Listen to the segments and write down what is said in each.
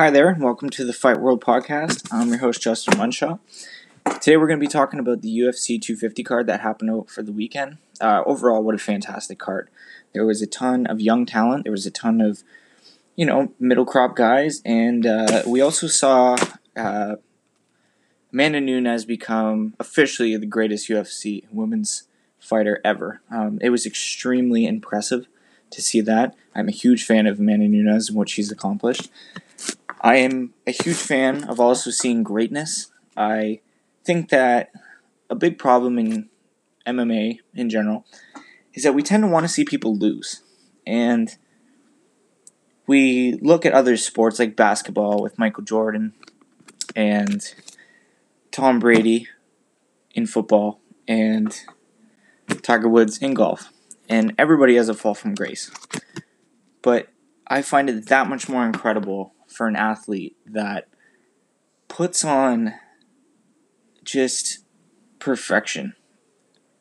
Hi there, and welcome to the Fight World podcast. I'm your host, Justin Munshaw. Today we're going to be talking about the UFC 250 card that happened for the weekend. Uh, overall, what a fantastic card. There was a ton of young talent, there was a ton of, you know, middle crop guys, and uh, we also saw uh, Amanda Nunes become officially the greatest UFC women's fighter ever. Um, it was extremely impressive to see that. I'm a huge fan of Amanda Nunes and what she's accomplished. I am a huge fan of also seeing greatness. I think that a big problem in MMA in general is that we tend to want to see people lose. And we look at other sports like basketball with Michael Jordan and Tom Brady in football and Tiger Woods in golf. And everybody has a fall from grace. But I find it that much more incredible for an athlete that puts on just perfection.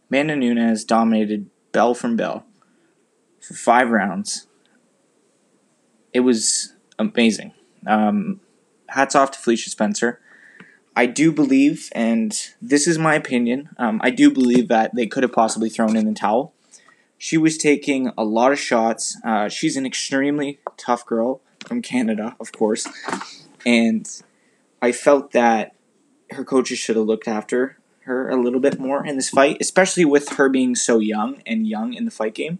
Amanda Nunes dominated bell from bell for five rounds. It was amazing. Um, hats off to Felicia Spencer. I do believe, and this is my opinion, um, I do believe that they could have possibly thrown in the towel. She was taking a lot of shots. Uh, she's an extremely tough girl from Canada, of course, and I felt that her coaches should have looked after her a little bit more in this fight, especially with her being so young and young in the fight game.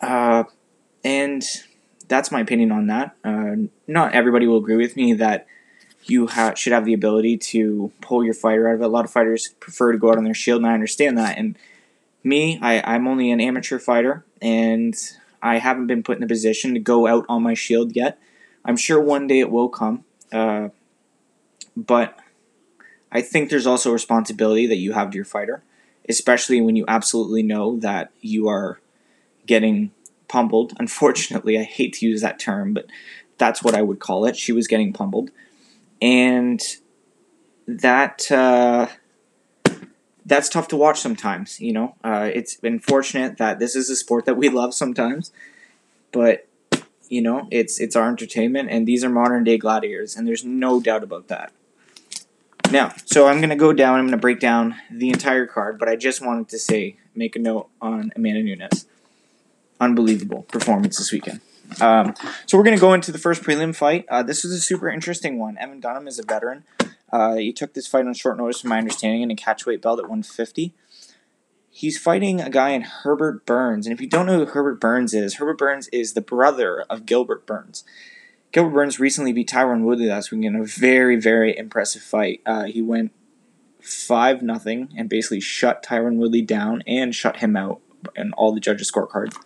Uh, and that's my opinion on that. Uh, not everybody will agree with me that you ha- should have the ability to pull your fighter out of it. A lot of fighters prefer to go out on their shield, and I understand that. And me, I, I'm only an amateur fighter, and I haven't been put in a position to go out on my shield yet. I'm sure one day it will come. Uh, but I think there's also a responsibility that you have to your fighter, especially when you absolutely know that you are getting pummeled. Unfortunately, I hate to use that term, but that's what I would call it. She was getting pummeled. And that uh, that's tough to watch sometimes. You know, uh, it's unfortunate that this is a sport that we love sometimes, but you know, it's it's our entertainment, and these are modern day gladiators, and there's no doubt about that. Now, so I'm gonna go down. I'm gonna break down the entire card, but I just wanted to say, make a note on Amanda Nunes. Unbelievable performance this weekend. Um, so we're gonna go into the first prelim fight. Uh, this was a super interesting one. Evan Dunham is a veteran. Uh, he took this fight on short notice, from my understanding, in a catchweight belt at 150. He's fighting a guy in Herbert Burns, and if you don't know who Herbert Burns is, Herbert Burns is the brother of Gilbert Burns. Gilbert Burns recently beat Tyron Woodley last week in a very, very impressive fight. Uh, he went five nothing and basically shut Tyron Woodley down and shut him out in all the judges' scorecards.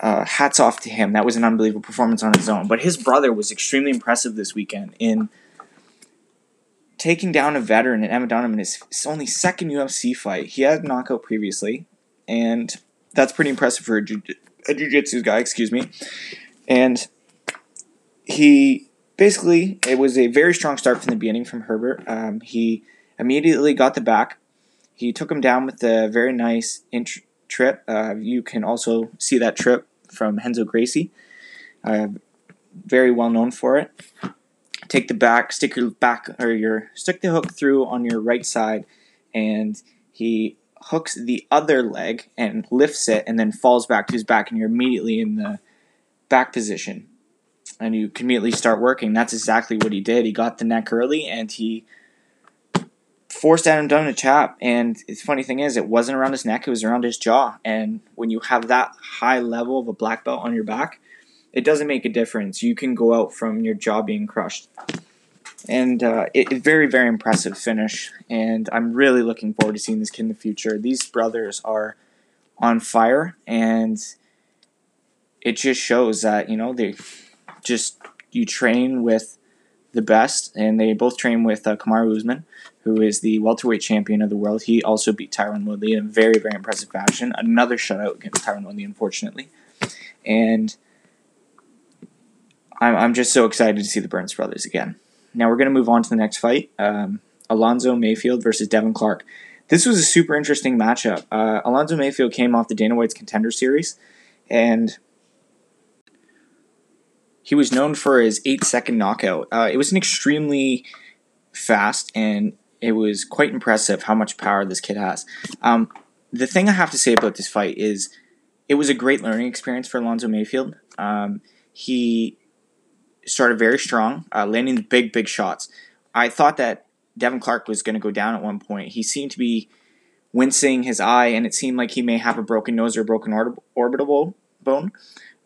Uh, hats off to him. That was an unbelievable performance on his own. But his brother was extremely impressive this weekend in taking down a veteran in Evan Dunham in his only second UFC fight. He had a knockout previously, and that's pretty impressive for a, jiu- a jiu-jitsu guy, excuse me. And he basically, it was a very strong start from the beginning from Herbert. Um, he immediately got the back. He took him down with a very nice int- trip. Uh, you can also see that trip from Renzo Gracie. Uh, very well known for it. Take the back, stick your back or your stick the hook through on your right side, and he hooks the other leg and lifts it, and then falls back to his back, and you're immediately in the back position and you can immediately start working. That's exactly what he did. He got the neck early and he forced Evan Dunham to chop. And the funny thing is, it wasn't around his neck, it was around his jaw. And when you have that high level of a black belt on your back, it doesn't make a difference. You can go out from your jaw being crushed. And uh, it, it very, very impressive finish. And I'm really looking forward to seeing this kid in the future. These brothers are on fire, and it just shows that, you know, they just you train with the best, and they both train with uh, Kamaru Usman, who is the welterweight champion of the world. He also beat Tyron Woodley in a very, very impressive fashion. Another shutout against Tyron Woodley, unfortunately. And I'm, I'm just so excited to see the Burns brothers again. Now we're going to move on to the next fight um, Alonzo Menifield versus Devin Clark. This was a super interesting matchup. Uh, Alonzo Menifield came off the Dana White's Contender Series, and he was known for his eight second knockout. Uh, it was an extremely fast and it was quite impressive how much power this kid has. Um, the thing I have to say about this fight is it was a great learning experience for Alonzo Menifield. Um, he started very strong, uh, landing the big, big shots. I thought that Devin Clark was going to go down at one point. He seemed to be wincing his eye, and it seemed like he may have a broken nose or a broken orbital bone.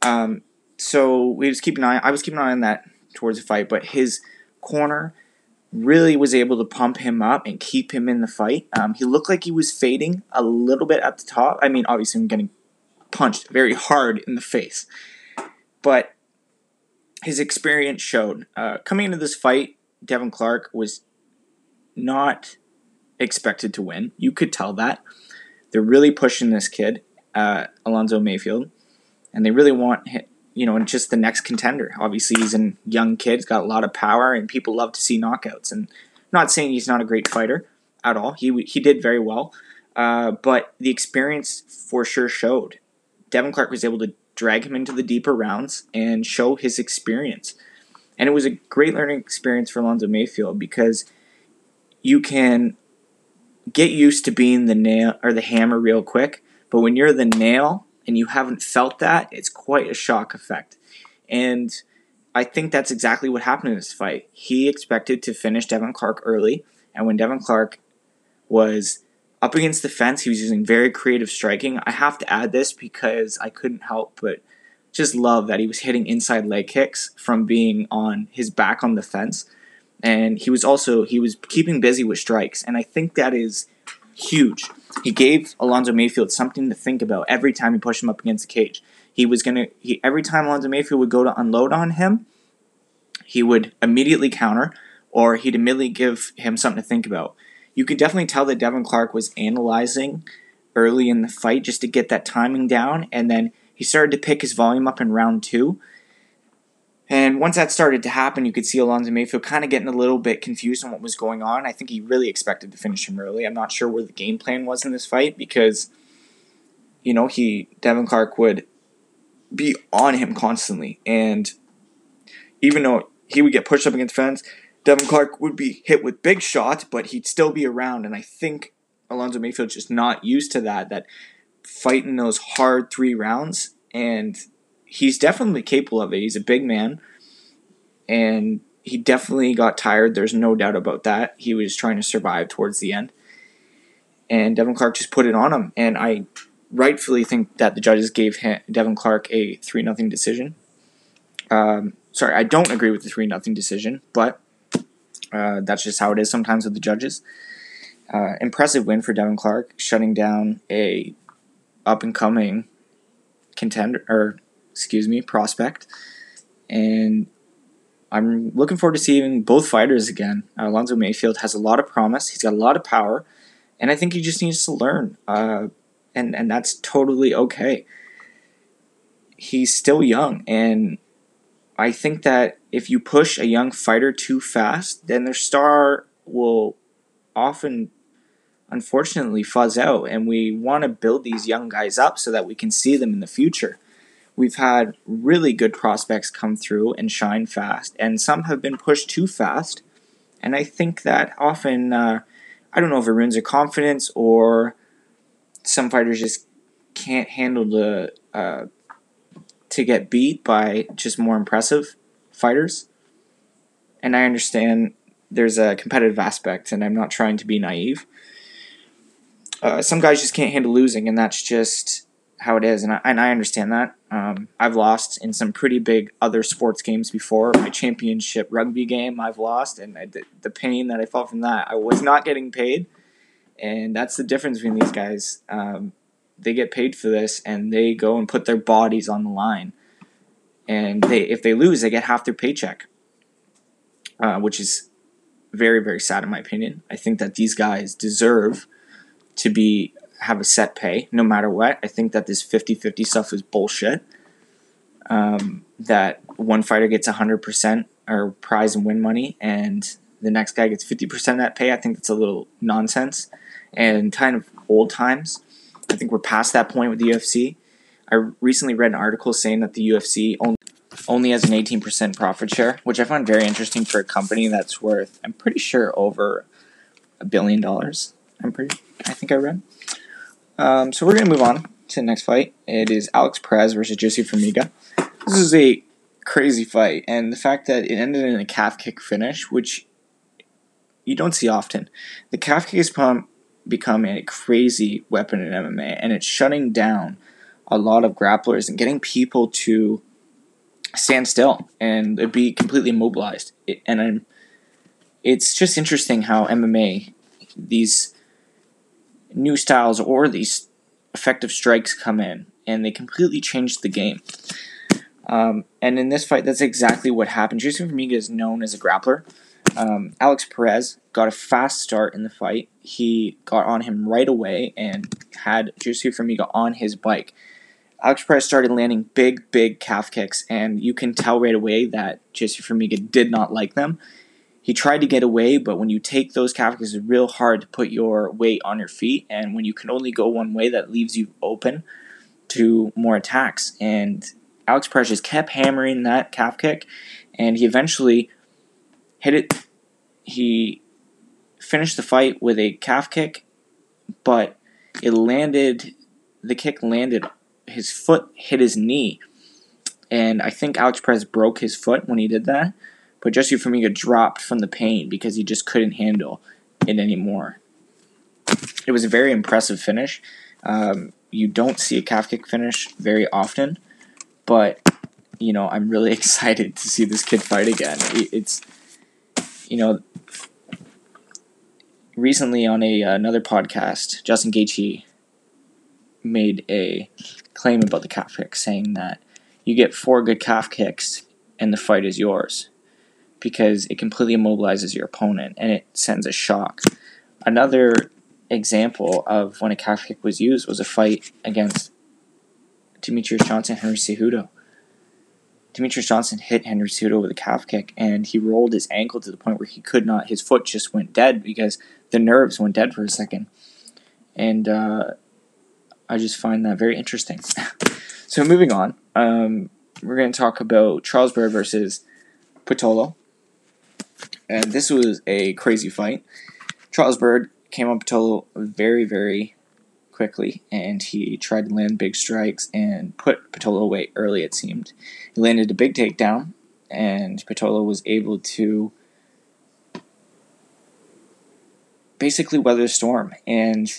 Um, so we was keeping an eye. I was keeping an eye on that towards the fight, but his corner really was able to pump him up and keep him in the fight. Um, he looked like he was fading a little bit at the top. I mean, obviously, I'm getting punched very hard in the face, but his experience showed. Uh, coming into this fight, Devin Clark was not expected to win. You could tell that. They're really pushing this kid, uh, Alonzo Menifield, and they really want him, you know, just the next contender. Obviously, he's a young kid, he's got a lot of power, and people love to see knockouts. And I'm not saying he's not a great fighter at all. He he did very well, uh, but the experience for sure showed. Devin Clark was able to drag him into the deeper rounds and show his experience. And it was a great learning experience for Alonzo Menifield because you can get used to being the nail or the hammer real quick, but when you're the nail and you haven't felt that, it's quite a shock effect. And I think that's exactly what happened in this fight. He expected to finish Devin Clark early, and when Devin Clark was up against the fence, he was using very creative striking. I have to add this because I couldn't help but just love that he was hitting inside leg kicks from being on his back on the fence. And he was also he was keeping busy with strikes, and I think that is huge. He gave Alonzo Menifield something to think about every time he pushed him up against the cage. He was gonna he every time Alonzo Menifield would go to unload on him, he would immediately counter, or he'd immediately give him something to think about. You could definitely tell that Devin Clark was analyzing early in the fight just to get that timing down, and then he started to pick his volume up in round two. And once that started to happen, you could see Alonzo Menifield kind of getting a little bit confused on what was going on. I think he really expected to finish him early. I'm not sure where the game plan was in this fight because, you know, he Devin Clark would be on him constantly, and even though he would get pushed up against the fence, Devin Clark would be hit with big shots, but he'd still be around. And I think Alonzo Menifield's just not used to that. That fighting those hard three rounds, and he's definitely capable of it. He's a big man, and he definitely got tired. There's no doubt about that. He was trying to survive towards the end, and Devin Clark just put it on him. And I rightfully think that the judges gave him, Devin Clark a three nothing decision. Um, sorry, I don't agree with the three nothing decision, but uh, that's just how it is sometimes with the judges. Uh, impressive win for Devin Clark, shutting down a up and coming contender or excuse me, prospect. And I'm looking forward to seeing both fighters again. Uh, Alonzo Menifield has a lot of promise. He's got a lot of power, and I think he just needs to learn. Uh, and and that's totally okay. He's still young, and I think that if you push a young fighter too fast, then their star will often, unfortunately, fuzz out. And we want to build these young guys up so that we can see them in the future we've had really good prospects come through and shine fast, and some have been pushed too fast. And I think that often, uh, I don't know if it ruins their confidence or some fighters just can't handle the uh, to get beat by just more impressive fighters. And I understand there's a competitive aspect, and I'm not trying to be naive. Uh, some guys just can't handle losing, and that's just how it is, and I, and I understand that. Um, I've lost in some pretty big other sports games before. My championship rugby game, I've lost, and I, the, pain that I felt from that, I was not getting paid, and that's the difference between these guys. Um, they get paid for this, and they go and put their bodies on the line, and they if they lose, they get half their paycheck, uh, which is very very sad in my opinion. I think that these guys deserve to be have a set pay no matter what. I think that this 50 50 stuff is bullshit. Um, that one fighter gets 100% or prize and win money, and the next guy gets 50% of that pay. I think that's a little nonsense and kind of old times. I think we're past that point with the UFC. I recently read an article saying that the UFC only only has an 18% profit share, which I find very interesting for a company that's worth, I'm pretty sure, over a billion dollars. I'm pretty, I think I read. Um, so we're going to move on to the next fight. It is Alex Perez versus Jussier Formiga. This is a crazy fight, and the fact that it ended in a calf kick finish, which you don't see often. The calf kick is has become a crazy weapon in MMA, and it's shutting down a lot of grapplers and getting people to stand still and be completely immobilized. It, and I'm, it's just interesting how MMA, these new styles or these effective strikes come in and they completely change the game. Um, and in this fight, that's exactly what happened. Jussier Formiga is known as a grappler. Um, Alex Perez got a fast start in the fight. He got on him right away and had Jussier Formiga on his bike. Alex Perez started landing big, big calf kicks, and you can tell right away that Jussier Formiga did not like them. He tried to get away, but when you take those calf kicks, it's real hard to put your weight on your feet, and when you can only go one way, that leaves you open to more attacks. And Alex Perez just kept hammering that calf kick, and he eventually hit it. He finished the fight with a calf kick, but it landed. The kick landed his foot hit his knee, and I think Alex Perez broke his foot when he did that. But Jussier Formiga dropped from the pain because he just couldn't handle it anymore. It was a very impressive finish. Um, you don't see a calf kick finish very often, but you know I'm really excited to see this kid fight again. It's you know recently on a another podcast, Justin Gaethje made a claim about the calf kick, saying that you get four good calf kicks and the fight is yours because it completely immobilizes your opponent and it sends a shock. Another example of when a calf kick was used was a fight against Demetrious Johnson Henry Cejudo. Demetrious Johnson hit Henry Cejudo with a calf kick and he rolled his ankle to the point where he could not, his foot just went dead because the nerves went dead for a second. And uh, I just find that very interesting. so moving on, um, we're going to talk about Charles Byrd versus Pitolo. And this was a crazy fight. Charles Byrd came on Pitolo very, very quickly, and he tried to land big strikes and put Pitolo away early, it seemed. He landed a big takedown, and Pitolo was able to basically weather the storm. And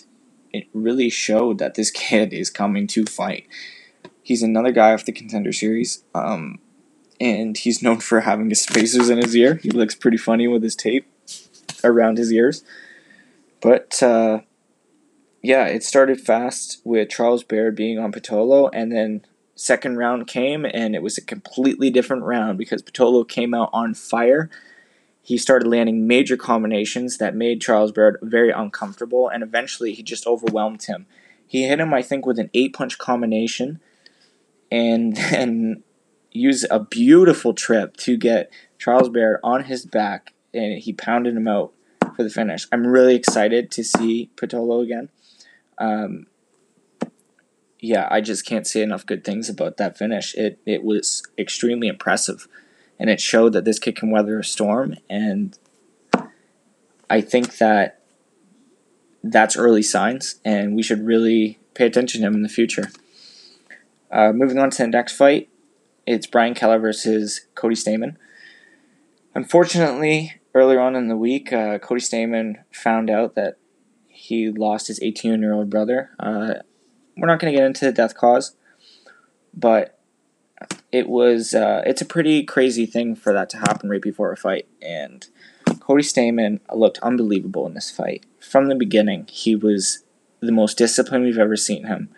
it really showed that this kid is coming to fight. He's another guy off the contender series, um, and he's known for having his spacers in his ear. He looks pretty funny with his tape around his ears. But uh, yeah, it started fast with Charles Byrd being on Pitolo, and then second round came, and it was a completely different round because Pitolo came out on fire he started landing major combinations that made Charles Byrd very uncomfortable, and eventually he just overwhelmed him. He hit him, I think, with an eight punch combination, and then used a beautiful trip to get Charles Byrd on his back, and he pounded him out for the finish. I'm really excited to see Pitolo again. Um, yeah, I just can't say enough good things about that finish. It it was extremely impressive and it showed that this kid can weather a storm. And I think that that's early signs, and we should really pay attention to him in the future. Uh, moving on to the next fight, it's Brian Kelleher versus Cody Stamann. Unfortunately, earlier on in the week, uh, Cody Stamann found out that he lost his 18 year old brother. Uh, we're not going to get into the death cause, but it was uh, it's a pretty crazy thing for that to happen right before a fight and Cody Stamann looked unbelievable in this fight. From the beginning, he was the most disciplined we've ever seen him.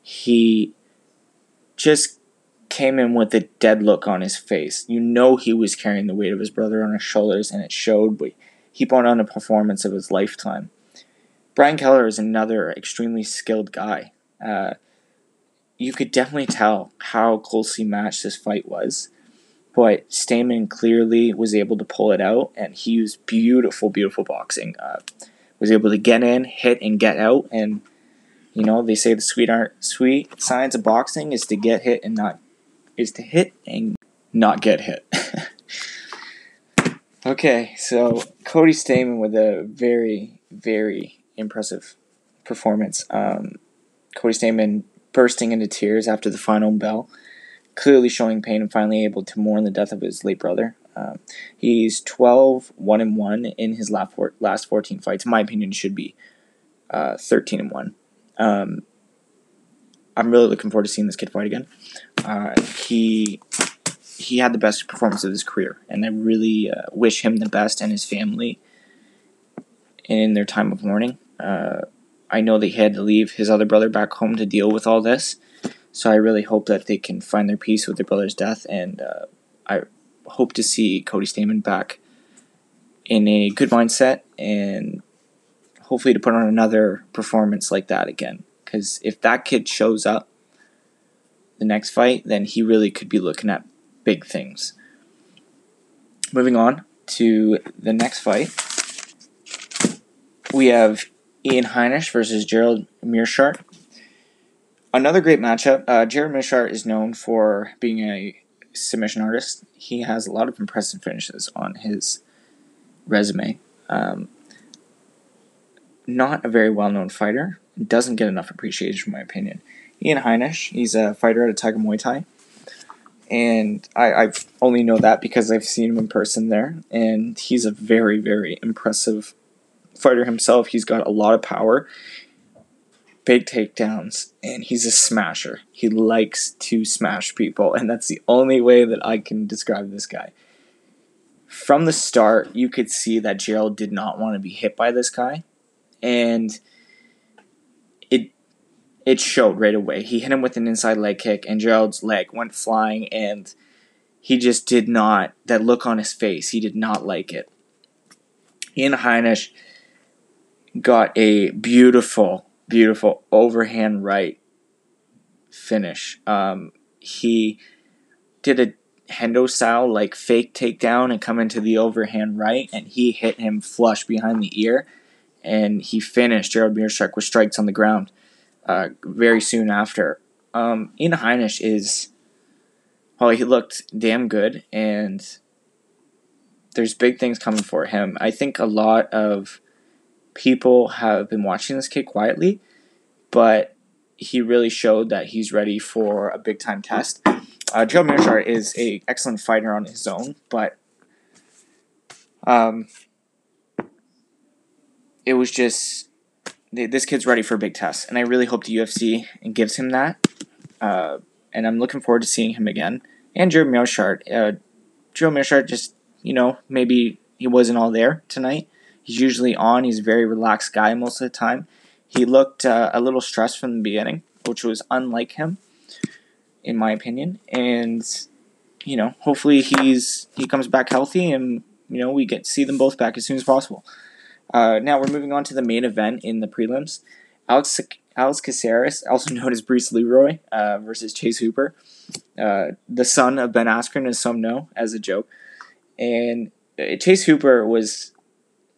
He just came in with a dead look on his face. You know he was carrying the weight of his brother on his shoulders, and it showed. But he put on a performance of his lifetime. Brian Kelleher is another extremely skilled guy. Uh, you could definitely tell how closely matched this fight was. But Stamann clearly was able to pull it out, and he used beautiful, beautiful boxing. Uh, was able to get in, hit, and get out. And you know they say the sweet art, sweet science of boxing is to get hit and not is to hit and not get hit. okay, so Cody Stamann with a very, very impressive performance. Um, Cody Stamann bursting into tears after the final bell, clearly showing pain and finally able to mourn the death of his late brother. Um, he's 12 1 and 1 in his last, four, last 14 fights. In my opinion, should be uh, 13 and 1. Um, I'm really looking forward to seeing this kid fight again. Uh, he he had the best performance of his career, and I really uh, wish him the best and his family in their time of mourning. Uh, I know that he had to leave his other brother back home to deal with all this, so I really hope that they can find their peace with their brother's death, and uh, I hope to see Cody Stamann back in a good mindset and hopefully to put on another performance like that again. Because if that kid shows up the next fight, then he really could be looking at big things. Moving on to the next fight, we have Ian Heinisch versus Gerald Meerschaert. Another great matchup. Uh, Gerald Meerschaert is known for being a submission artist. He has a lot of impressive finishes on his resume. Um, not a very well known fighter. Doesn't get enough appreciation, in my opinion. Ian Heinisch, he's a fighter out of Tiger Muay Thai and I, I only know that because I've seen him in person there, and he's a very, very impressive fighter himself. He's got a lot of power, big takedowns, and he's a smasher. He likes to smash people, and that's the only way that I can describe this guy. From the start, you could see that Gerald did not want to be hit by this guy, and it it showed right away. He hit him with an inside leg kick, and Gerald's leg went flying, and he just did not, that look on his face, he did not like it. Ian Heinisch got a beautiful, beautiful overhand right finish. Um, he did a Hendo style, like fake takedown and come into the overhand right, and he hit him flush behind the ear, and he finished Gerald Meerschaert with strikes on the ground uh, very soon after. Um, Ian Heinisch is, well, he looked damn good, and there's big things coming for him. I think a lot of people have been watching this kid quietly, but he really showed that he's ready for a big time test. Uh, Joe Meerschaert is a excellent fighter on his own, but um, it was just this kid's ready for a big test, and I really hope the UFC gives him that. Uh, and I'm looking forward to seeing him again. And Joe Meerschaert. Uh, Joe Meerschaert just, you know, maybe he wasn't all there tonight. He's usually on. He's a very relaxed guy most of the time. He looked uh, a little stressed from the beginning, which was unlike him, in my opinion. And you know, hopefully he's he comes back healthy, and you know we get to see them both back as soon as possible. Uh, now we're moving on to the main event in the prelims. Alex Alex Caceres, also known as Bruce Leroy, uh, versus Chase Hooper, uh, the son of Ben Askren, as some know, as a joke. And uh, Chase Hooper was,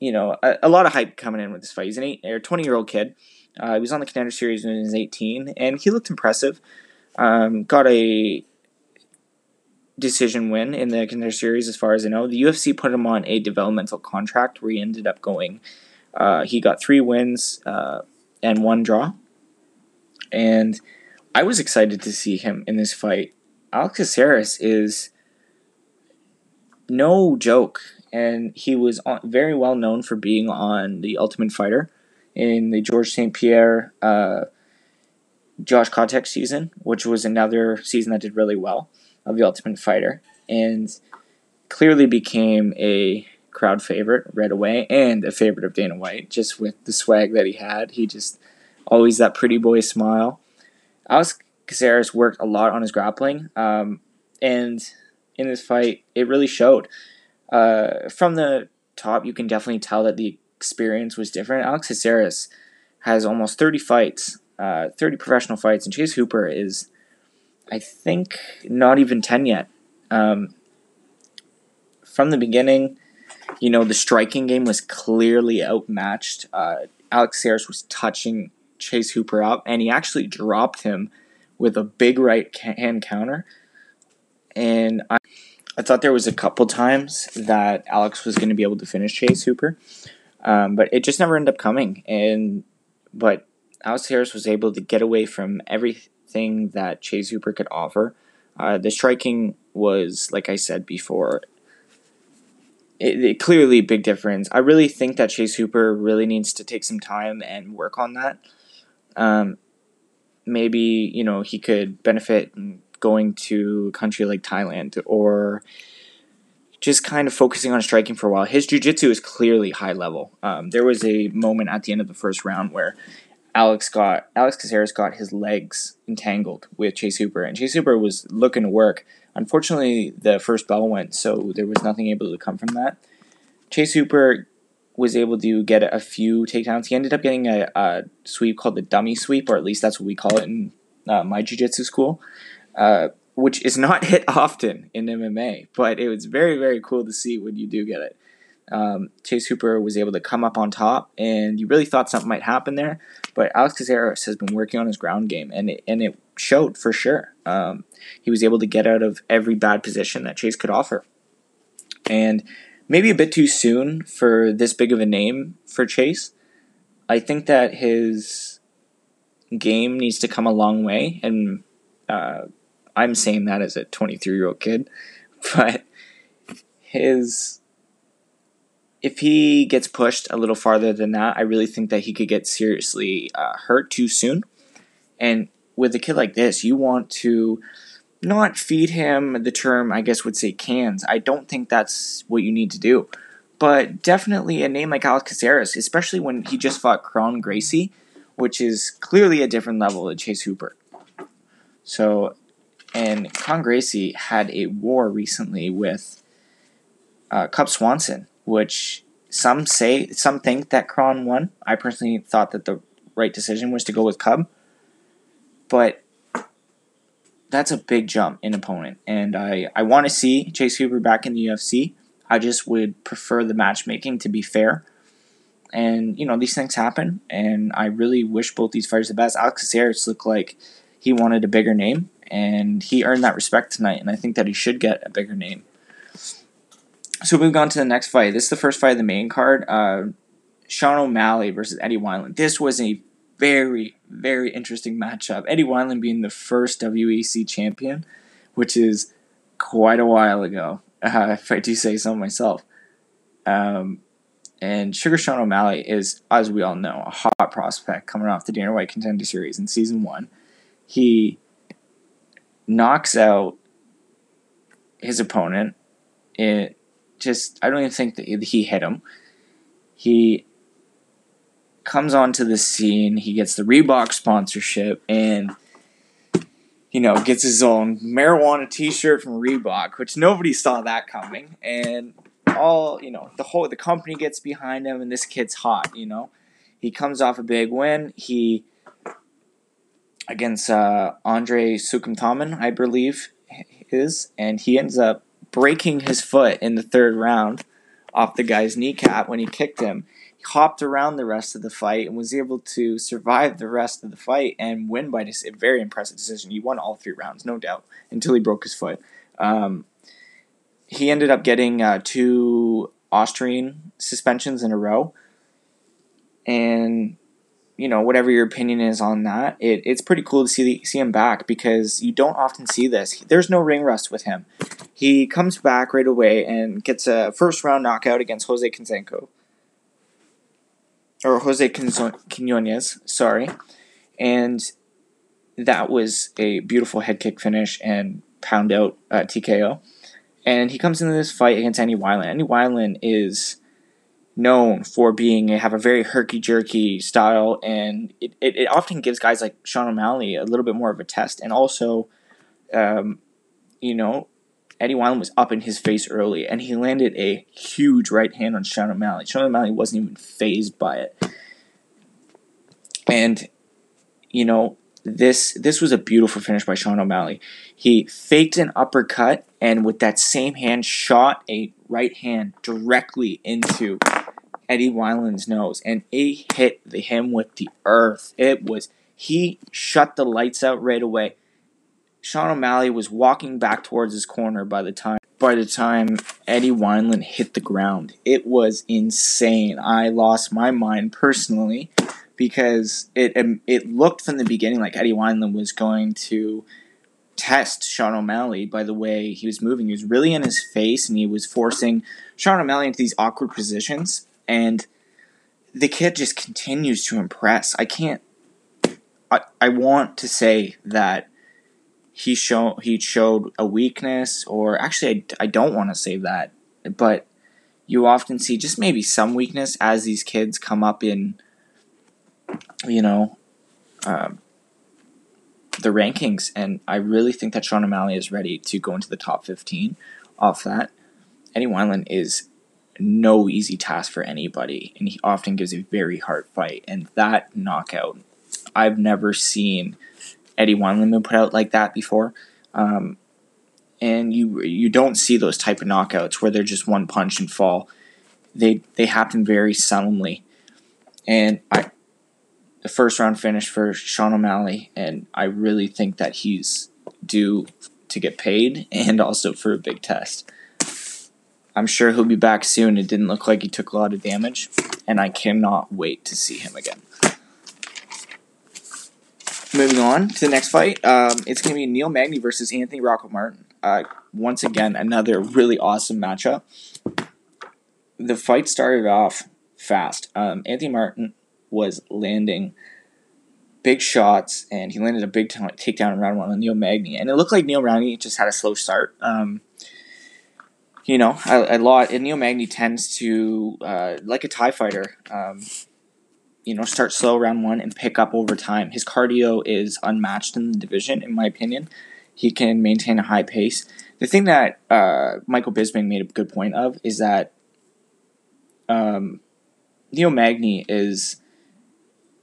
you know, a, a, lot of hype coming in with this fight. He's an eight or twenty year old kid. Uh, he was on the contender series when he was eighteen, and he looked impressive. Um, got a decision win in the contender series, as far as I know. The UFC put him on a developmental contract where he ended up going. Uh, he got three wins uh, and one draw, and I was excited to see him in this fight. Alex Caceres is no joke, and he was on, very well known for being on the Ultimate Fighter in the George St. Pierre. Uh, Josh Koscheck season, which was another season that did really well of The Ultimate Fighter and clearly became a crowd favorite right away and a favorite of Dana White just with the swag that he had. He just always that pretty boy smile. Alex Caceres worked a lot on his grappling, um, and in this fight, it really showed. Uh, from the top, you can definitely tell that the experience was different. Alex Caceres has almost 30 fights, uh, 30 professional fights, and Chase Hooper is I think not even 10 yet. Um, from the beginning, you know, the striking game was clearly outmatched. Uh, Alex Caceres was touching Chase Hooper up, and he actually dropped him with a big right hand counter. and I, I thought there was a couple times that Alex was going to be able to finish Chase Hooper, um, but it just never ended up coming. And but Alex Harris was able to get away from everything that Chase Hooper could offer. Uh, the striking was, like I said before, it, it, clearly big difference. I really think that Chase Hooper really needs to take some time and work on that. Um, maybe you know he could benefit going to a country like Thailand or just kind of focusing on striking for a while. His jiu-jitsu is clearly high level. Um, there was a moment at the end of the first round where Alex got Alex Caceres got his legs entangled with Chase Hooper, and Chase Hooper was looking to work. Unfortunately, the first bell went, so there was nothing able to come from that. Chase Hooper was able to get a few takedowns. He ended up getting a, a sweep called the dummy sweep, or at least that's what we call it in uh, my jiu-jitsu school, uh, which is not hit often in MMA, but it was very, very cool to see when you do get it um, Chase Hooper was able to come up on top, and you really thought something might happen there. But Alex Caceres has been working on his ground game, and it, and it showed for sure. Um, he was able to get out of every bad position that Chase could offer, and maybe a bit too soon for this big of a name for Chase. I think that his game needs to come a long way, and uh, I'm saying that as a 23 year old kid, but his if he gets pushed a little farther than that, I really think that he could get seriously uh, hurt too soon. And with a kid like this, you want to not feed him the term, I guess, would say cans. I don't think that's what you need to do. But definitely a name like Alex Caceres, especially when he just fought Kron Gracie, which is clearly a different level than Chase Hooper. So, and Kron Gracie had a war recently with uh, Cub Swanson which some say some think that Kron won. I personally thought that the right decision was to go with Cub, but that's a big jump in opponent, and I I want to see Chase Hooper back in the UFC. I just would prefer the matchmaking to be fair. And you know these things happen, and I really wish both these fighters the best. Alex Caceres looked like he wanted a bigger name, and he earned that respect tonight. And I think that he should get a bigger name. So moving on to the next fight. This is the first fight of the main card. Uh, Sean O'Malley versus Eddie Wineland. This was a very, very interesting matchup. Eddie Wineland being the first WEC champion, which is quite a while ago, uh, if I do say so myself. Um, and Sugar Sean O'Malley is, as we all know, a hot prospect coming off the Dana White Contender Series in season one. He knocks out his opponent It just I don't even think that he hit him. He comes onto the scene. He gets the Reebok sponsorship and you know gets his own marijuana T-shirt from Reebok, which nobody saw that coming. And all you know, the whole the company gets behind him, and this kid's hot. You know, he comes off a big win. He against uh, Andre Soukhamthath, I believe is, and he ends up breaking his foot in the third round off the guy's kneecap when he kicked him. He hopped around the rest of the fight and was able to survive the rest of the fight and win by a very impressive decision. He won all three rounds, no doubt, until he broke his foot. Um, he ended up getting uh, two Austrian suspensions in a row. And you know, whatever your opinion is on that, it, it's pretty cool to see the, see him back because you don't often see this. There's no ring rust with him. He comes back right away and gets a first round knockout against Jose Canseco. Or Jose Quinones, sorry. And that was a beautiful head kick finish and pound out uh, TKO. And he comes into this fight against Andy Wineland. Andy Wineland is known for being have a very herky jerky style, and it, it, it, often gives guys like Sean O'Malley a little bit more of a test. And also, um, you know, Eddie Wineland was up in his face early, and he landed a huge right hand on Sean O'Malley. Sean O'Malley wasn't even phased by it, and you know this this was a beautiful finish by Sean O'Malley. He faked an uppercut and with that same hand shot a right hand directly into Eddie Wineland's nose, and it hit the, him with the earth. It was he shut the lights out right away. Sean O'Malley was walking back towards his corner by the time by the time Eddie Wineland hit the ground. It was insane. I lost my mind personally because it um, it looked from the beginning like Eddie Wineland was going to test Sean O'Malley by the way he was moving. He was really in his face and he was forcing Sean O'Malley into these awkward positions and the kid just continues to impress. I can't I, I want to say that he show he showed a weakness or actually I, I don't want to say that but you often see just maybe some weakness as these kids come up in you know um, the rankings and I really think that Sean O'Malley is ready to go into the top 15 off that Eddie Wineland is no easy task for anybody and he often gives a very hard fight and that knockout I've never seen Eddie Wineland put out like that before. Um, and you you don't see those type of knockouts where they're just one punch and fall. They they happen very suddenly, and I the first round finish for Sean O'Malley, and I really think that he's due to get paid and also for a big test. I'm sure he'll be back soon. It didn't look like he took a lot of damage, and I cannot wait to see him again. Moving on to the next fight, um, it's going to be Neil Magny versus Anthony Rocco Martin. Uh, once again, another really awesome matchup. The fight started off fast. Um, Anthony Martin was landing big shots, and he landed a big t- takedown in round one on Neil Magny. And it looked like Neil Magny just had a slow start. Um, you know, a, a, lot. And Neil Magny tends to, uh, like a Thai fighter, um, you know, start slow round one and pick up over time. His cardio is unmatched in the division, in my opinion. He can maintain a high pace. The thing that uh, Michael Bisping made a good point of is that um, Neil Magny is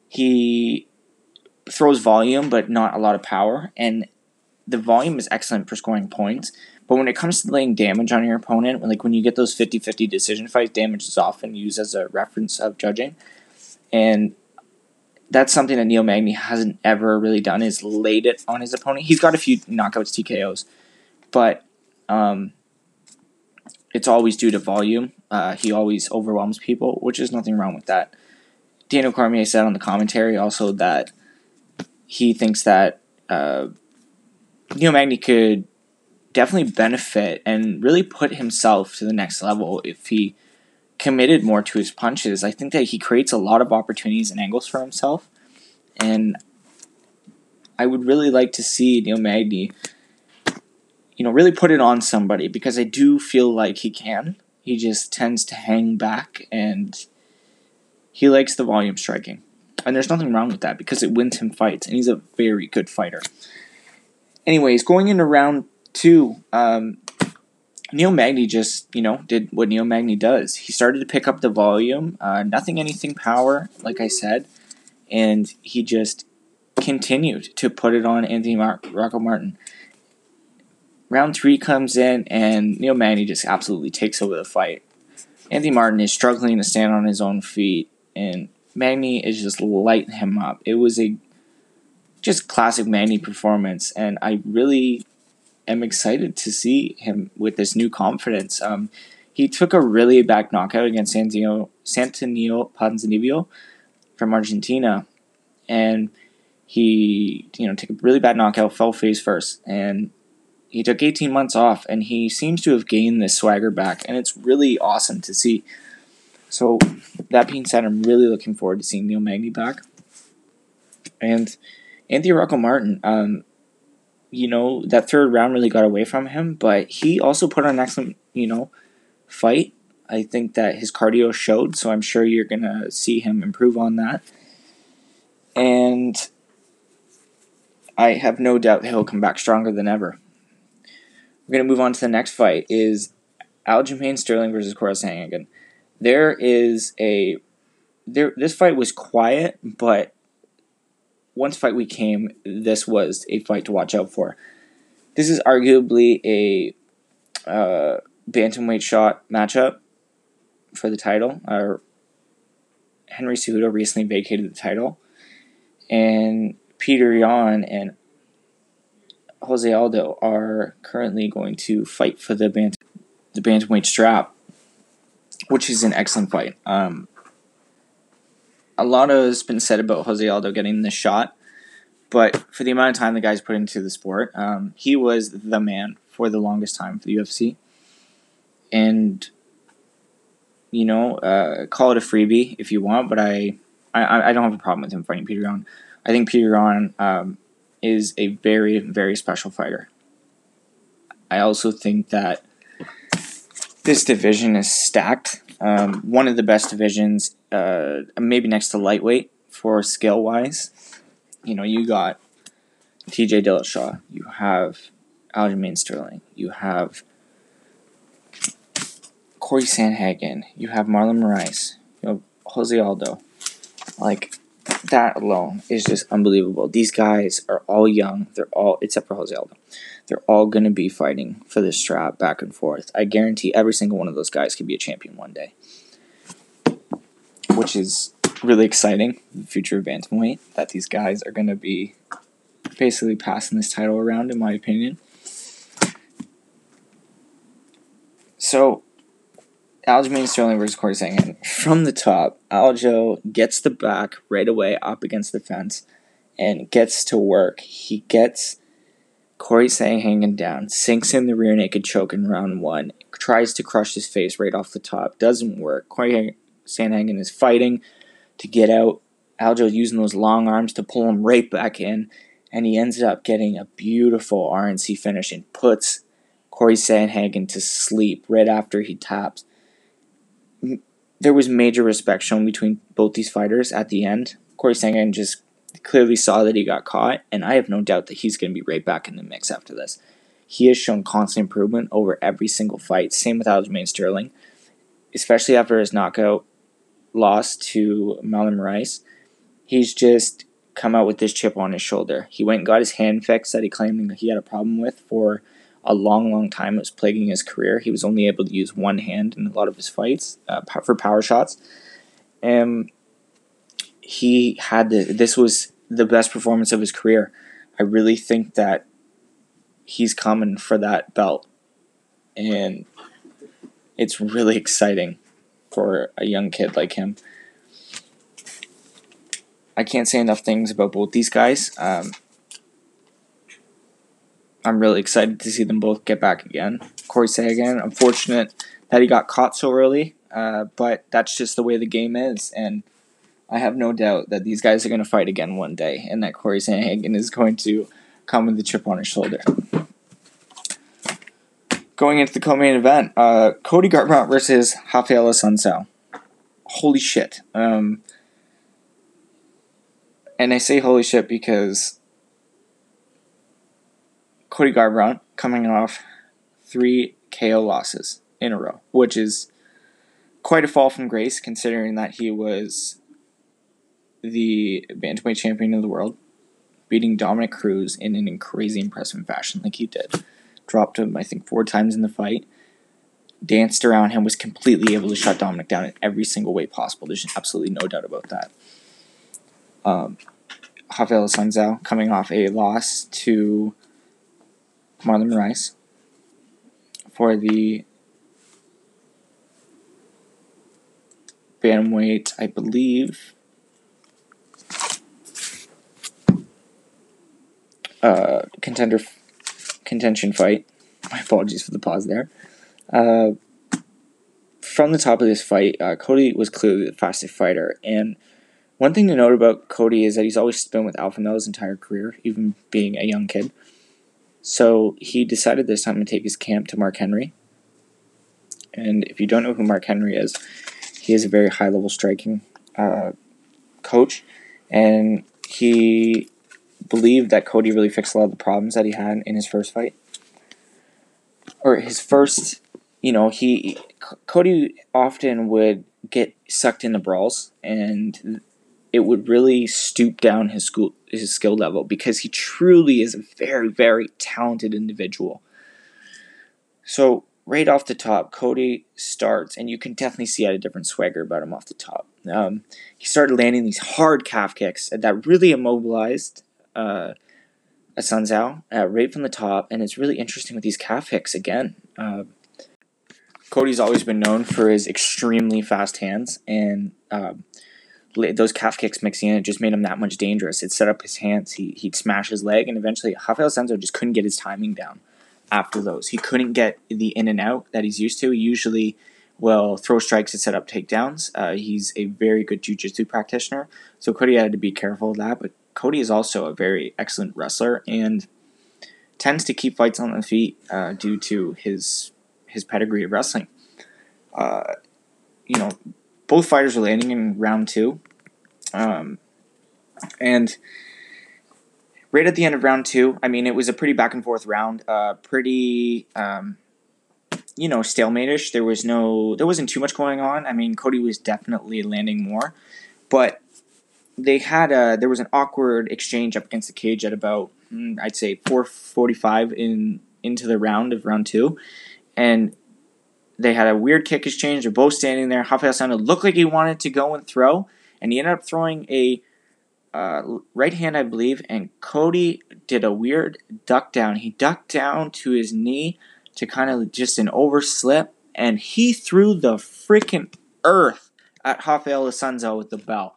he throws volume but not a lot of power, and the volume is excellent for scoring points. But when it comes to laying damage on your opponent, like when you get those 50 50 decision fights, damage is often used as a reference of judging and that's something that Neil Magny hasn't ever really done is laid it on his opponent. He's got a few knockouts, TKOs, but um, it's always due to volume. Uh, he always overwhelms people, which is nothing wrong with that. Daniel Cormier said on the commentary also that he thinks that uh, Neil Magny could definitely benefit and really put himself to the next level if he committed more to his punches. I think that he creates a lot of opportunities and angles for himself. And I would really like to see Neil Magny, you know, really put it on somebody because I do feel like he can. He just tends to hang back and he likes the volume striking. And there's nothing wrong with that because it wins him fights and he's a very good fighter. Anyways, going into round two, um, Neil Magny just, you know, did what Neil Magny does. He started to pick up the volume, uh, nothing, anything power, like I said, and he just continued to put it on Anthony Mar- Rocco Martin. Round three comes in, and Neil Magny just absolutely takes over the fight. Anthony Martin is struggling to stand on his own feet, and Magny is just lighting him up. It was a just classic Magny performance, and I really am excited to see him with this new confidence. Um, he took a really bad knockout against Santino, Santonio Ponzinibbio from Argentina, and he you know took a really bad knockout, fell face first, and he took 18 months off, and he seems to have gained this swagger back, and it's really awesome to see. So that being said, I'm really looking forward to seeing Neil Magny back, and Anthony Rocco Martin. Um, you know, that third round really got away from him, but he also put on an excellent, you know, fight. I think that his cardio showed, so I'm sure you're going to see him improve on that. And I have no doubt he'll come back stronger than ever. We're going to move on to the next fight is Aljamain Sterling versus Cory Sandhagen. There is a there this fight was quiet, but once fight week came, this was a fight to watch out for. This is arguably a uh, bantamweight shot matchup for the title. Uh, Henry Cejudo recently vacated the title, and Petr Yan and Jose Aldo are currently going to fight for the bant- the bantamweight strap, which is an excellent fight. Um, a lot has been said about Jose Aldo getting the shot, but for the amount of time the guy's put into the sport, um, he was the man for the longest time for the UFC. And you know, uh, call it a freebie if you want, but I, I, I don't have a problem with him fighting Petr Yan. I think Petr Yan um, is a very, very special fighter. I also think that this division is stacked. Um, one of the best divisions, uh, maybe next to lightweight for skill wise. You know, you got TJ Dillashaw, you have Aljamain Sterling, you have Cory Sandhagen, you have Marlon Moraes, you have Jose Aldo. Like, that alone is just unbelievable. These guys are all young. They're all, except for Jose Aldo, they're all going to be fighting for the strap back and forth. I guarantee every single one of those guys could be a champion one day, which is really exciting. The future of bantamweight that these guys are going to be basically passing this title around, in my opinion. So Aljamain Sterling versus Cory Sandhagen. From the top, Aljo gets the back right away up against the fence and gets to work. He gets Cory Sandhagen down, sinks in the rear naked choke in round one, tries to crush his face right off the top. Doesn't work. Cory Sandhagen is fighting to get out. Aljo using those long arms to pull him right back in, and he ends up getting a beautiful RNC finish and puts Cory Sandhagen to sleep right after he taps there was major respect shown between both these fighters at the end. Cory Sandhagen just clearly saw that he got caught, and I have no doubt that he's going to be right back in the mix after this. He has shown constant improvement over every single fight. Same with Aljamain Sterling, especially after his knockout loss to Marlon Moraes. He's just come out with this chip on his shoulder. He went and got his hand fixed that he claimed he had a problem with for a long, long time. It was plaguing his career. He was only able to use one hand in a lot of his fights uh, for power shots. And he had the, this was the best performance of his career. I really think that he's coming for that belt. And it's really exciting for a young kid like him. I can't say enough things about both these guys. Um, I'm really excited to see them both get back again. Cory Sandhagen, unfortunate that he got caught so early, uh, but that's just the way the game is, and I have no doubt that these guys are going to fight again one day, and that Cory Sandhagen is going to come with the chip on his shoulder. Going into the co-main event, uh, Cody Garbrandt versus Rafael Assunção. Holy shit! Um, and I say holy shit because Cody Garbrandt coming off three KO losses in a row, which is quite a fall from grace considering that he was the bantamweight champion of the world, beating Dominick Cruz in an crazy impressive fashion like he did. Dropped him, I think, four times in the fight. Danced around him, was completely able to shut Dominick down in every single way possible. There's absolutely no doubt about that. Um, Rafael Assunção coming off a loss to Marlon Moraes for the bantamweight, I believe. Uh, contender contention fight. My apologies for the pause there. Uh, from the top of this fight, uh, Cody was clearly the fastest fighter, and one thing to note about Cody is that he's always been with Alpha Male his entire career, even being a young kid. So he decided this time to take his camp to Mark Henry. And if you don't know who Mark Henry is, he is a very high level striking uh, coach. And he believed that Cody really fixed a lot of the problems that he had in his first fight. Or his first, you know, he Cody often would get sucked into brawls and it would really stoop down his school his skill level because he truly is a very very talented individual. So right off the top, Cody starts, and you can definitely see had a different swagger about him off the top. Um, he started landing these hard calf kicks that really immobilized uh, Assunção uh, right from the top, and it's really interesting with these calf kicks again. Uh, Cody's always been known for his extremely fast hands, and uh, those calf kicks mixing in it just made him that much dangerous. It set up his hands. He he'd smash his leg, and eventually Rafael Assunção just couldn't get his timing down. After those, he couldn't get the in and out that he's used to. He usually will throw strikes and set up takedowns. Uh, he's a very good jiu-jitsu practitioner, so Cody had to be careful of that. But Cody is also a very excellent wrestler and tends to keep fights on the feet uh, due to his his pedigree of wrestling. Uh, you know, both fighters are landing in round two, um, and right at the end of round two, I mean, it was a pretty back and forth round, uh, pretty. Um, you know, stalemate-ish. There was no, there wasn't too much going on. I mean, Cody was definitely landing more, but they had a there was an awkward exchange up against the cage at about mm, I'd say 4:45 in into the round of round two, and they had a weird kick exchange. They're both standing there. Rafael Assunção looked like he wanted to go and throw, and he ended up throwing a uh, right hand, I believe, and Cody did a weird duck down. He ducked down to his knee to kind of just an overslip, and he threw the freaking earth at Rafael Assunção with the bell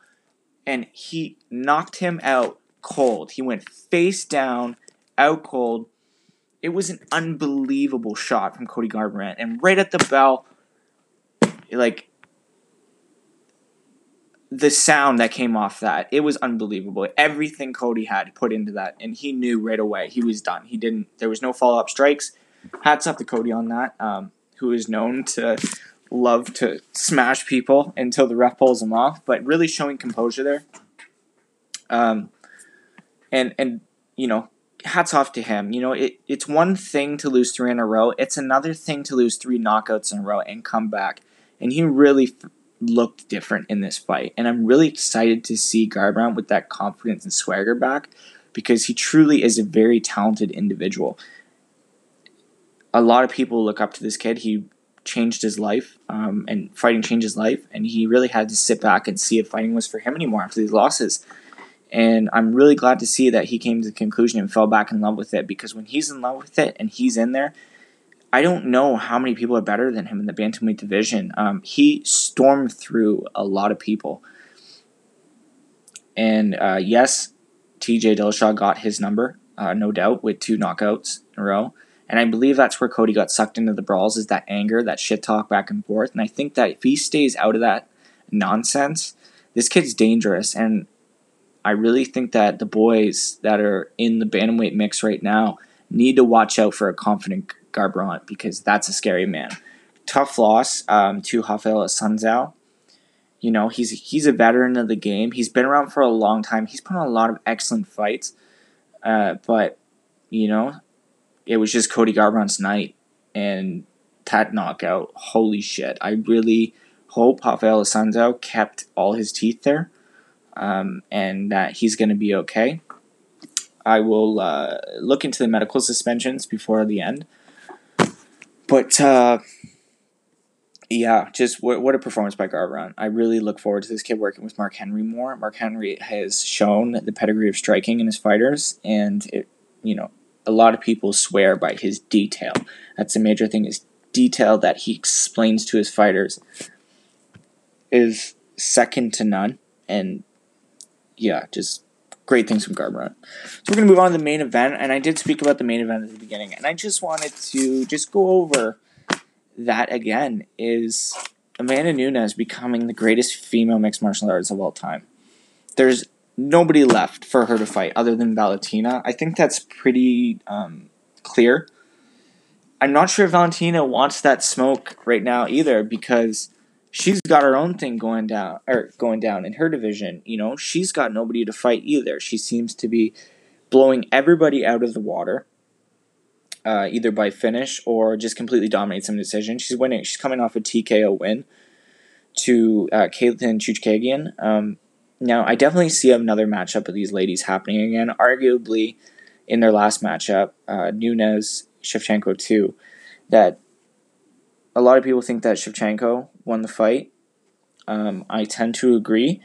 and he knocked him out cold. He went face down, out cold. It was an unbelievable shot from Cody Garbrandt, and right at the bell, like the sound that came off that, it was unbelievable. Everything Cody had put into that, and he knew right away he was done. He didn't. There was no follow up strikes. Hats off to Cody on that. Um, who is known to love to smash people until the ref pulls him off, but really showing composure there. Um, and and you know, hats off to him. You know, it, it's one thing to lose three in a row. It's another thing to lose three knockouts in a row and come back. And he really f- looked different in this fight. And I'm really excited to see Garbrandt with that confidence and swagger back because he truly is a very talented individual. A lot of people look up to this kid. He changed his life, um, and fighting changed his life, and he really had to sit back and see if fighting was for him anymore after these losses. And I'm really glad to see that he came to the conclusion and fell back in love with it because when he's in love with it and he's in there, I don't know how many people are better than him in the bantamweight division. Um, he stormed through a lot of people, and uh, yes, T.J. Dillashaw got his number, uh, no doubt, with two knockouts in a row. And I believe that's where Cody got sucked into the brawls is that anger, that shit talk back and forth. And I think that if he stays out of that nonsense, this kid's dangerous. And I really think that the boys that are in the bantamweight mix right now need to watch out for a confident Garbrandt because that's a scary man. Tough loss um, to Rafael Assunção. You know, he's he's a veteran of the game. He's been around for a long time. He's put on a lot of excellent fights. Uh, but, you know, it was just Cody Garbrandt's night, and that knockout, holy shit! I really hope Rafael Assunção kept all his teeth there, um, and that he's going to be okay. I will uh, look into the medical suspensions before the end, but uh, yeah, just what, what a performance by Garbrandt. I really look forward to this kid working with Mark Henry more. Mark Henry has shown the pedigree of striking in his fighters, and it you know a lot of people swear by his detail. That's a major thing is detail that he explains to his fighters is second to none. And yeah, just great things from Garbrandt. So we're gonna move on to the main event, and I did speak about the main event at the beginning, and I just wanted to just go over that again. Is Amanda Nunes becoming the greatest female mixed martial artist of all time? There's nobody left for her to fight other than Valentina. I think that's pretty um, clear. I'm not sure Valentina wants that smoke right now either because she's got her own thing going down or going down in her division. You know, she's got nobody to fight either. She seems to be blowing everybody out of the water. Uh, either by finish or just completely dominate some decision. She's winning. She's coming off a TKO win to uh, Katlyn Chookagian. Um, now, I definitely see another matchup of these ladies happening again. Arguably, in their last matchup, uh, Nunes Shevchenko too, that a lot of people think that Shevchenko won the fight. Um, I tend to agree,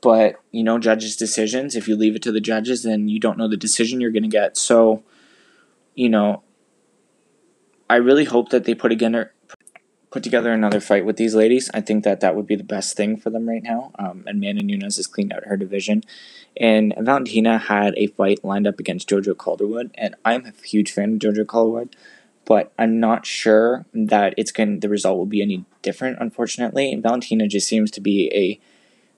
but you know, judges' decisions. If you leave it to the judges, then you don't know the decision you're going to get. So, you know, I really hope that they put together put together another fight with these ladies. I think that that would be the best thing for them right now. Um, and Amanda Nunes has cleaned out her division, and Valentina had a fight lined up against JoJo Calderwood, and I'm a huge fan of JoJo Calderwood, but I'm not sure that it's going the result will be any different. Unfortunately, Valentina just seems to be a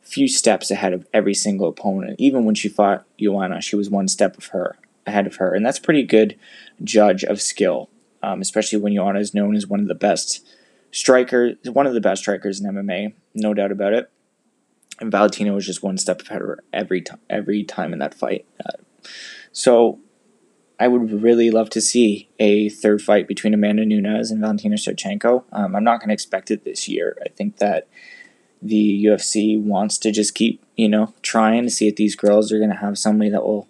few steps ahead of every single opponent. Even when she fought Joanna, she was one step of her ahead of her, and that's pretty good judge of skill, um, especially when Joanna is known as one of the best strikers, one of the best strikers in MMA, no doubt about it. And Valentina was just one step ahead of her every time, every time in that fight. Uh, so I would really love to see a third fight between Amanda Nunes and Valentina Shevchenko. Um, I'm not going to expect it this year. I think that the UFC wants to just keep, you know, trying to see if these girls are going to have somebody that will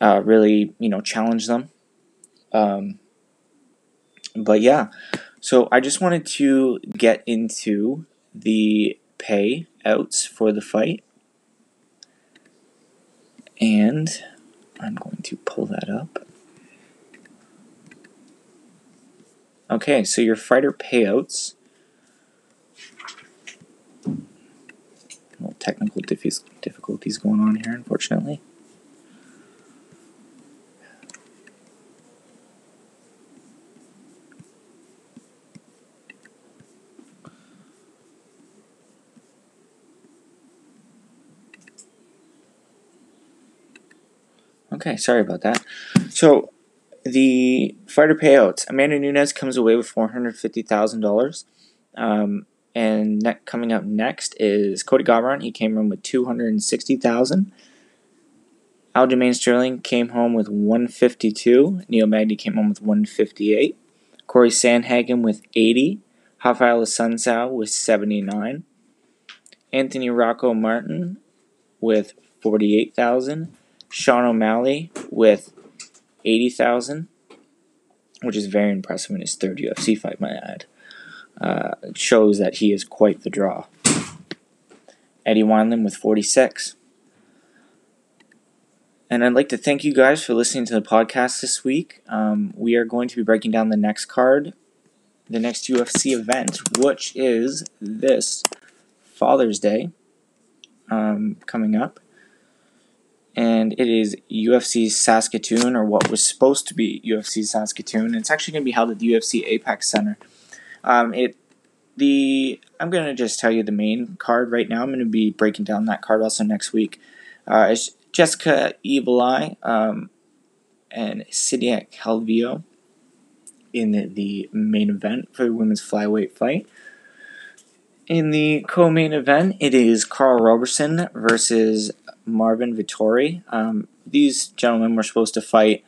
uh, really, you know, challenge them. Um, but yeah, so I just wanted to get into the payouts for the fight. And I'm going to pull that up. Okay, so your fighter payouts little technical difficulties going on here, unfortunately. Okay, sorry about that. So, the fighter payouts. Amanda Nunes comes away with four hundred fifty thousand um, dollars. And ne- coming up next is Cody Garbrandt. He came home with two hundred and sixty thousand. Aljamain Sterling came home with one fifty two. Neil Magny came home with one fifty eight. Cory Sandhagen with eighty. Rafael Assunção with seventy nine. Anthony Rocco Martin with forty eight thousand. Sean O'Malley with eighty thousand, which is very impressive in his third UFC fight, I add uh, shows that he is quite the draw. Eddie Wineland with 46. And I'd like to thank you guys for listening to the podcast this week. Um, we are going to be breaking down the next card, the next UFC event, which is this Father's Day um, coming up. And it is UFC Saskatoon, or what was supposed to be UFC Saskatoon. And it's actually going to be held at the UFC Apex Center. Um, it the I'm gonna just tell you the main card right now. I'm gonna be breaking down that card also next week. Uh, it's Jessica Evil Eye um, and Cynthia Calvillo in the, the main event for the women's flyweight fight. In the co-main event, it is Karl Roberson versus Marvin Vettori. Um, these gentlemen were supposed to fight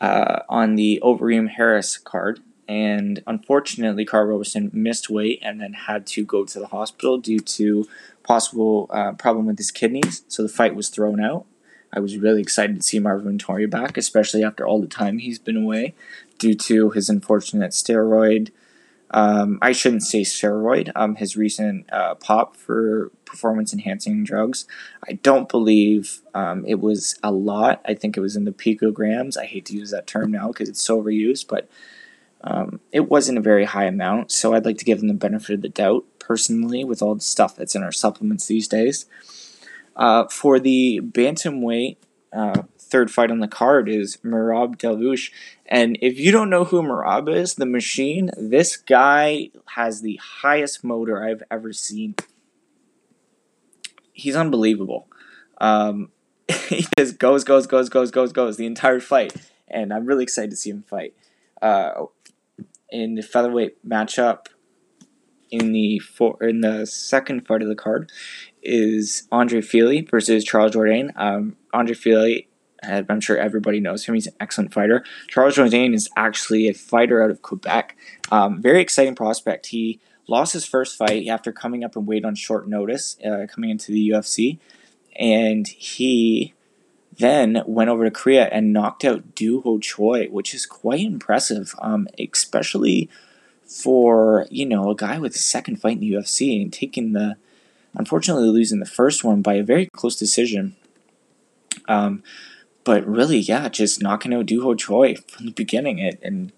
uh, on the Overeem Harris card, and unfortunately, Karl Roberson missed weight and then had to go to the hospital due to possible uh, problem with his kidneys. So the fight was thrown out. I was really excited to see Marvin Vettori back, especially after all the time he's been away due to his unfortunate steroid. Um, I shouldn't say steroid. Um, his recent uh, pop for performance enhancing drugs. I don't believe um, it was a lot. I think it was in the picograms. I hate to use that term now because it's so overused, but um, it wasn't a very high amount, so I'd like to give them the benefit of the doubt personally with all the stuff that's in our supplements these days. Uh, for the bantamweight uh, third fight on the card is Merab Dvalishvili, and if you don't know who Merab is, the machine, this guy has the highest motor I've ever seen. He's unbelievable. Um, he just goes, goes, goes, goes, goes, goes the entire fight, and I'm really excited to see him fight. Uh, in the featherweight matchup in the for in the second fight of the card is Andre Fili versus Charles Jourdain. Um, Andre Fili, I'm sure everybody knows him. He's an excellent fighter. Charles Jourdain is actually a fighter out of Quebec. Um, very exciting prospect. He lost his first fight after coming up and weight on short notice, uh, coming into the UFC, and he then went over to Korea and knocked out Doo Ho Choi, which is quite impressive, um, especially for you know a guy with a second fight in the UFC and taking the unfortunately losing the first one by a very close decision. Um, but really, yeah, just knocking out Doo Ho Choi from the beginning. It and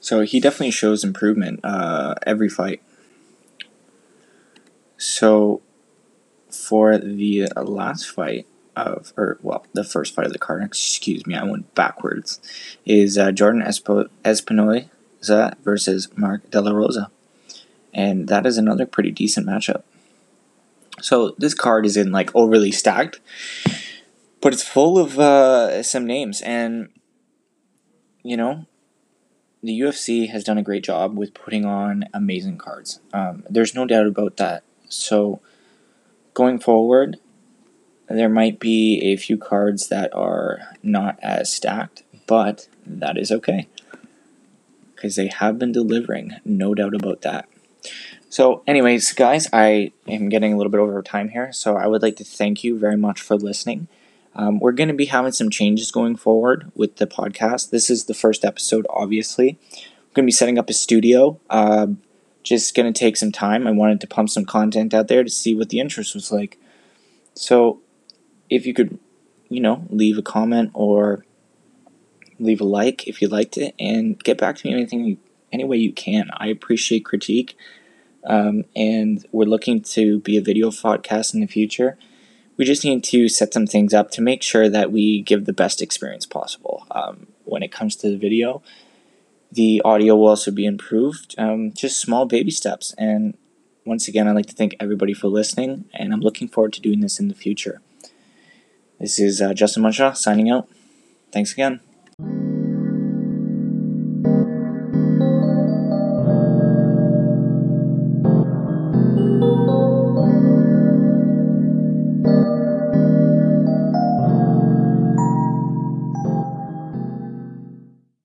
so he definitely shows improvement uh, every fight. So for the last fight of, or well, the first fight of the card, excuse me, I went backwards, is uh, Jordan Espo- Espinosa versus Mark De La Rosa. And that is another pretty decent matchup. So this card isn't like overly stacked, but it's full of uh, some names, and you know, the UFC has done a great job with putting on amazing cards. Um, there's no doubt about that. So going forward, there might be a few cards that are not as stacked, but that is okay because they have been delivering, no doubt about that. So, anyways, guys, I am getting a little bit over time here, so I would like to thank you very much for listening. Um, we're going to be having some changes going forward with the podcast. This is the first episode, obviously. I'm going to be setting up a studio. Uh, just going to take some time. I wanted to pump some content out there to see what the interest was like. So, if you could, you know, leave a comment or leave a like if you liked it, and get back to me anything, any way you can. I appreciate critique um, and we're looking to be a video podcast in the future. We just need to set some things up to make sure that we give the best experience possible. Um, when it comes to the video, the audio will also be improved. Um, just small baby steps. And once again, I'd like to thank everybody for listening, and I'm looking forward to doing this in the future. This is uh, Justin Munshaw signing out. Thanks again.